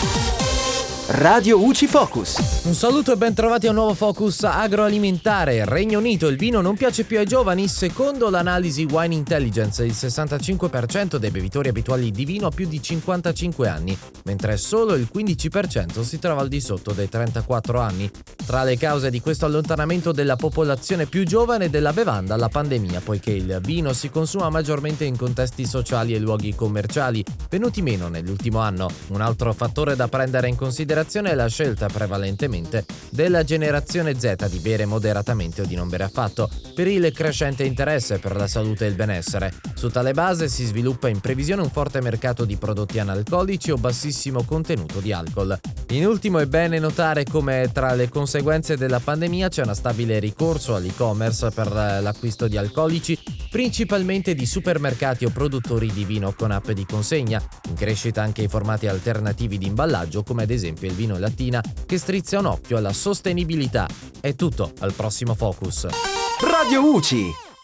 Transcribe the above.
Thank you. Radio UCI Focus. Un saluto e ben trovati a un nuovo focus agroalimentare. Regno Unito, il vino non piace più ai giovani. Secondo l'analisi Wine Intelligence, il 65% dei bevitori abituali di vino ha più di 55 anni, mentre solo il 15% si trova al di sotto dei 34 anni. Tra le cause di questo allontanamento della popolazione più giovane della bevanda, la pandemia, poiché il vino si consuma maggiormente in contesti sociali e luoghi commerciali, venuti meno nell'ultimo anno. Un altro fattore da prendere in considerazione è la scelta prevalentemente della generazione Z di bere moderatamente o di non bere affatto, per il crescente interesse per la salute e il benessere. Su tale base si sviluppa in previsione un forte mercato di prodotti analcolici o bassissimo contenuto di alcol. In ultimo è bene notare come tra le conseguenze della pandemia c'è una stabile ricorso all'e-commerce per l'acquisto di alcolici, principalmente di supermercati o produttori di vino con app di consegna, in crescita anche i formati alternativi di imballaggio come ad esempio il vino lattina che strizza un occhio alla sostenibilità. È tutto, al prossimo Focus. Radio UCI.